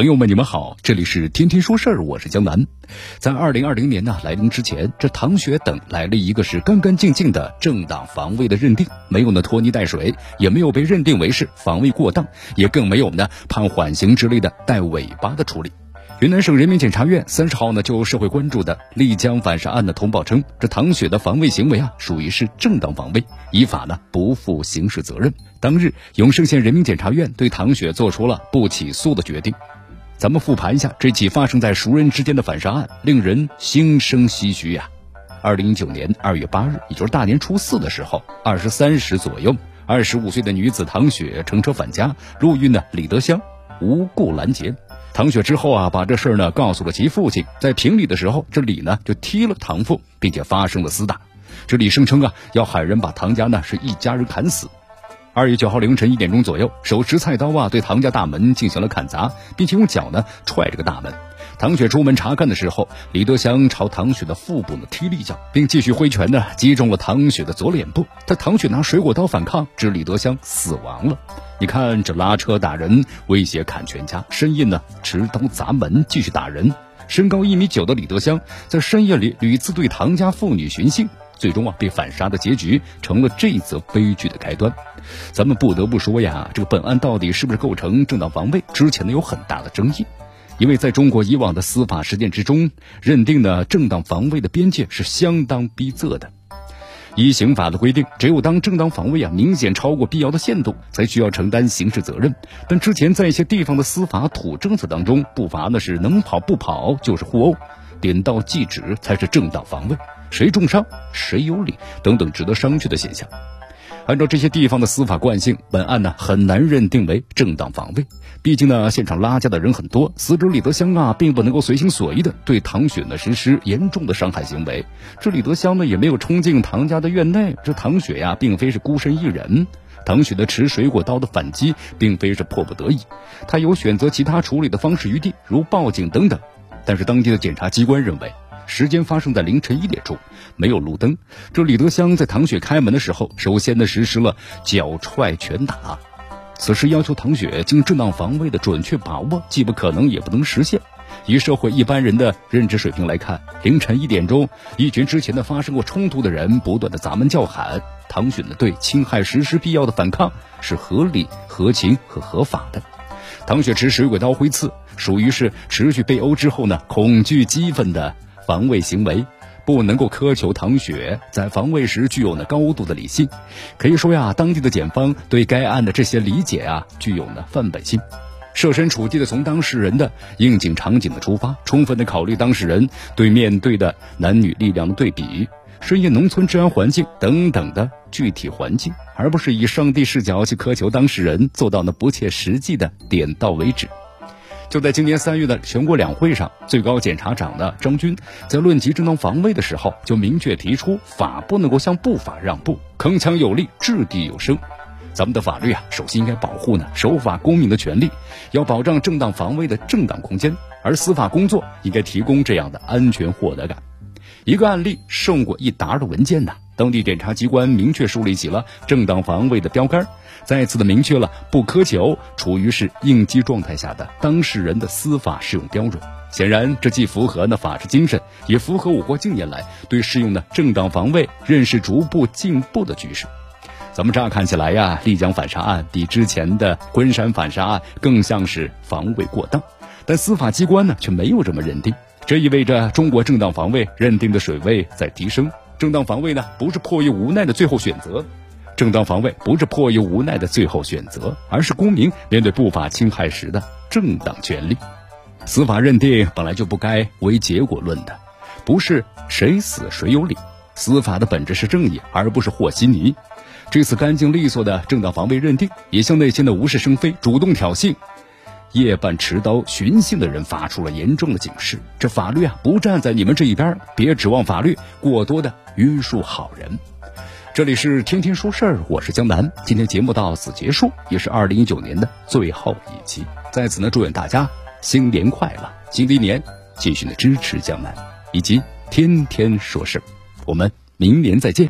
朋友们，你们好，这里是天天说事儿，我是江南。在二零二零年呢来临之前，这唐雪等来了一个是干干净净的正当防卫的认定，没有呢拖泥带水，也没有被认定为是防卫过当，也更没有呢判缓刑之类的带尾巴的处理。云南省人民检察院三十号呢就社会关注的丽江反杀案的通报称，这唐雪的防卫行为啊属于是正当防卫，依法呢不负刑事责任。当日，永胜县人民检察院对唐雪做出了不起诉的决定。咱们复盘一下这起发生在熟人之间的反杀案，令人心生唏嘘呀。二零一九年二月八日，也就是大年初四的时候，二十三时左右，二十五岁的女子唐雪乘车返家，路遇呢李德香无故拦截。唐雪之后啊，把这事儿呢告诉了其父亲，在评理的时候，这李呢就踢了唐父，并且发生了厮打。这李声称啊，要喊人把唐家呢是一家人砍死。二月九号凌晨一点钟左右，手持菜刀啊，对唐家大门进行了砍砸，并且用脚呢踹这个大门。唐雪出门查看的时候，李德香朝唐雪的腹部呢踢了一脚，并继续挥拳呢击中了唐雪的左脸部。但唐雪拿水果刀反抗，致李德香死亡了。你看这拉车打人，威胁砍全家，深夜呢持刀砸门，继续打人。身高一米九的李德香在深夜里屡次对唐家妇女寻衅。最终啊，被反杀的结局成了这则悲剧的开端。咱们不得不说呀，这个本案到底是不是构成正当防卫，之前呢有很大的争议。因为在中国以往的司法实践之中，认定呢正当防卫的边界是相当逼仄的。依刑法的规定，只有当正当防卫啊明显超过必要的限度，才需要承担刑事责任。但之前在一些地方的司法土政策当中，不乏呢是能跑不跑就是互殴，点到即止才是正当防卫。谁重伤谁有理等等值得商榷的现象。按照这些地方的司法惯性，本案呢很难认定为正当防卫。毕竟呢，现场拉架的人很多，死者李德香啊，并不能够随心所欲的对唐雪呢实施严重的伤害行为。这李德香呢也没有冲进唐家的院内。这唐雪呀，并非是孤身一人。唐雪的持水果刀的反击，并非是迫不得已，他有选择其他处理的方式余地，如报警等等。但是当地的检察机关认为。时间发生在凌晨一点钟，没有路灯。这李德香在唐雪开门的时候，首先呢实施了脚踹拳打。此时要求唐雪经正当防卫的准确把握，既不可能也不能实现。以社会一般人的认知水平来看，凌晨一点钟，一群之前的发生过冲突的人不断的砸门叫喊，唐雪呢对侵害实施必要的反抗是合理、合情和合法的。唐雪持水果刀挥刺，属于是持续被殴之后呢恐惧激愤的。防卫行为不能够苛求唐雪在防卫时具有呢高度的理性，可以说呀，当地的检方对该案的这些理解啊，具有呢范本性，设身处地的从当事人的应景场景的出发，充分的考虑当事人对面对的男女力量的对比、深夜农村治安环境等等的具体环境，而不是以上帝视角去苛求当事人做到呢不切实际的点到为止。就在今年三月的全国两会上，最高检察长的张军在论及正当防卫的时候，就明确提出法不能够向不法让步，铿锵有力，掷地有声。咱们的法律啊，首先应该保护呢守法公民的权利，要保障正当防卫的正当空间，而司法工作应该提供这样的安全获得感。一个案例胜过一沓的文件呐。当地检察机关明确树立起了正当防卫的标杆，再次的明确了不苛求处于是应激状态下的当事人的司法适用标准。显然，这既符合呢法治精神，也符合我国近年来对适用的正当防卫认识逐步进步的局势。咱们乍看起来呀，丽江反杀案比之前的昆山反杀案更像是防卫过当，但司法机关呢却没有这么认定。这意味着中国正当防卫认定的水位在提升。正当防卫呢，不是迫于无奈的最后选择，正当防卫不是迫于无奈的最后选择，而是公民面对不法侵害时的正当权利。司法认定本来就不该为结果论的，不是谁死谁有理。司法的本质是正义，而不是和稀泥。这次干净利索的正当防卫认定，也向那些的无事生非、主动挑衅。夜半持刀寻衅的人发出了严重的警示：这法律啊，不站在你们这一边，别指望法律过多的约束好人。这里是天天说事儿，我是江南。今天节目到此结束，也是二零一九年的最后一期。在此呢，祝愿大家新年快乐，新的一年继续的支持江南，以及天天说事儿。我们明年再见。